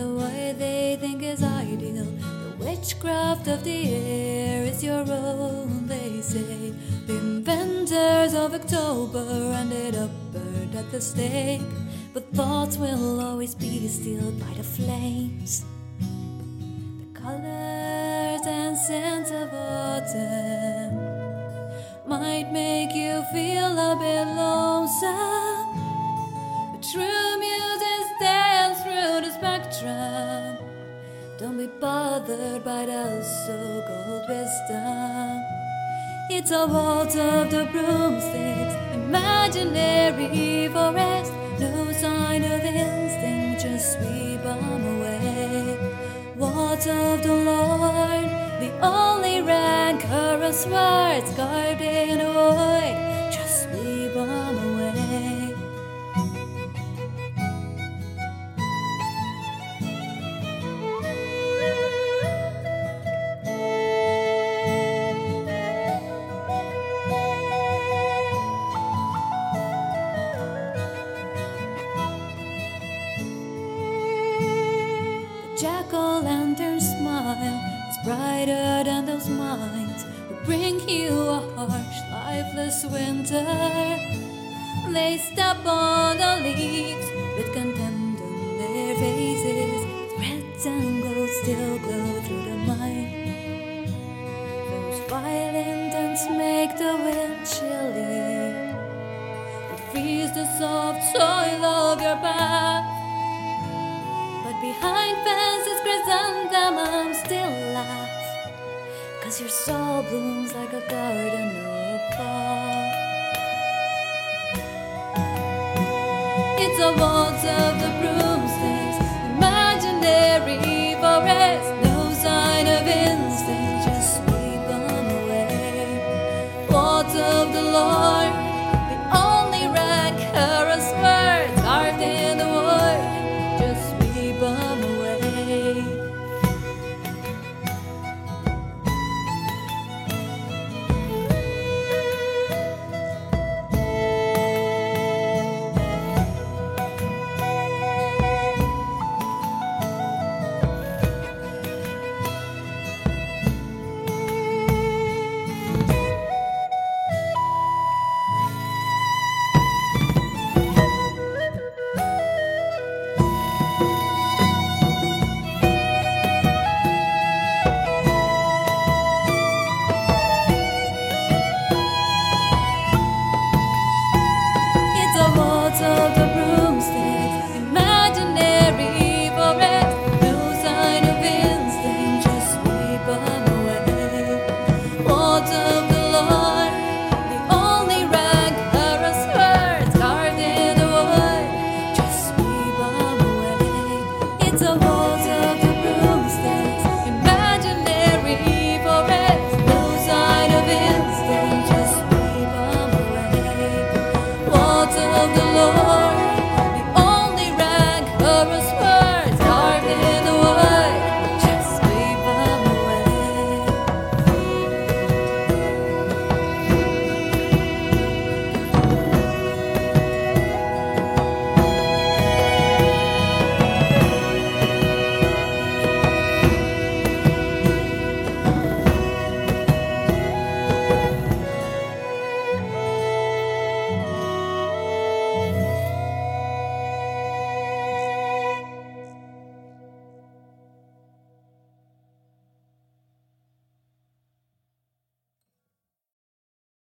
are what they think is ideal. The witchcraft of the air is your own, they say. The inventors of October ended up burned at the stake. But thoughts will always be stilled by the flames. The colors and scents of autumn might make you feel a bit lonesome. But true the. Don't be bothered by the so called wisdom. It's a waltz of the broomsticks, imaginary forest. No sign of instinct, just sweep them away. Waltz of the Lorn, the only rancorous words carved in. Just jack o' lantern smile is brighter than those minds who bring you a harsh, lifeless winter. They step on the leaves with contempt on their faces. Reds and gold still glow through the mind. Those violent ends make the wind chilly. It frees the soft soil of your path behind fences, chrysanthemum, still alive. Cause your soul blooms like a garden above. It's a waltz of the broomsticks, imaginary forest, no sign of instinct, just sweep on away. Waltz of the Lorn. so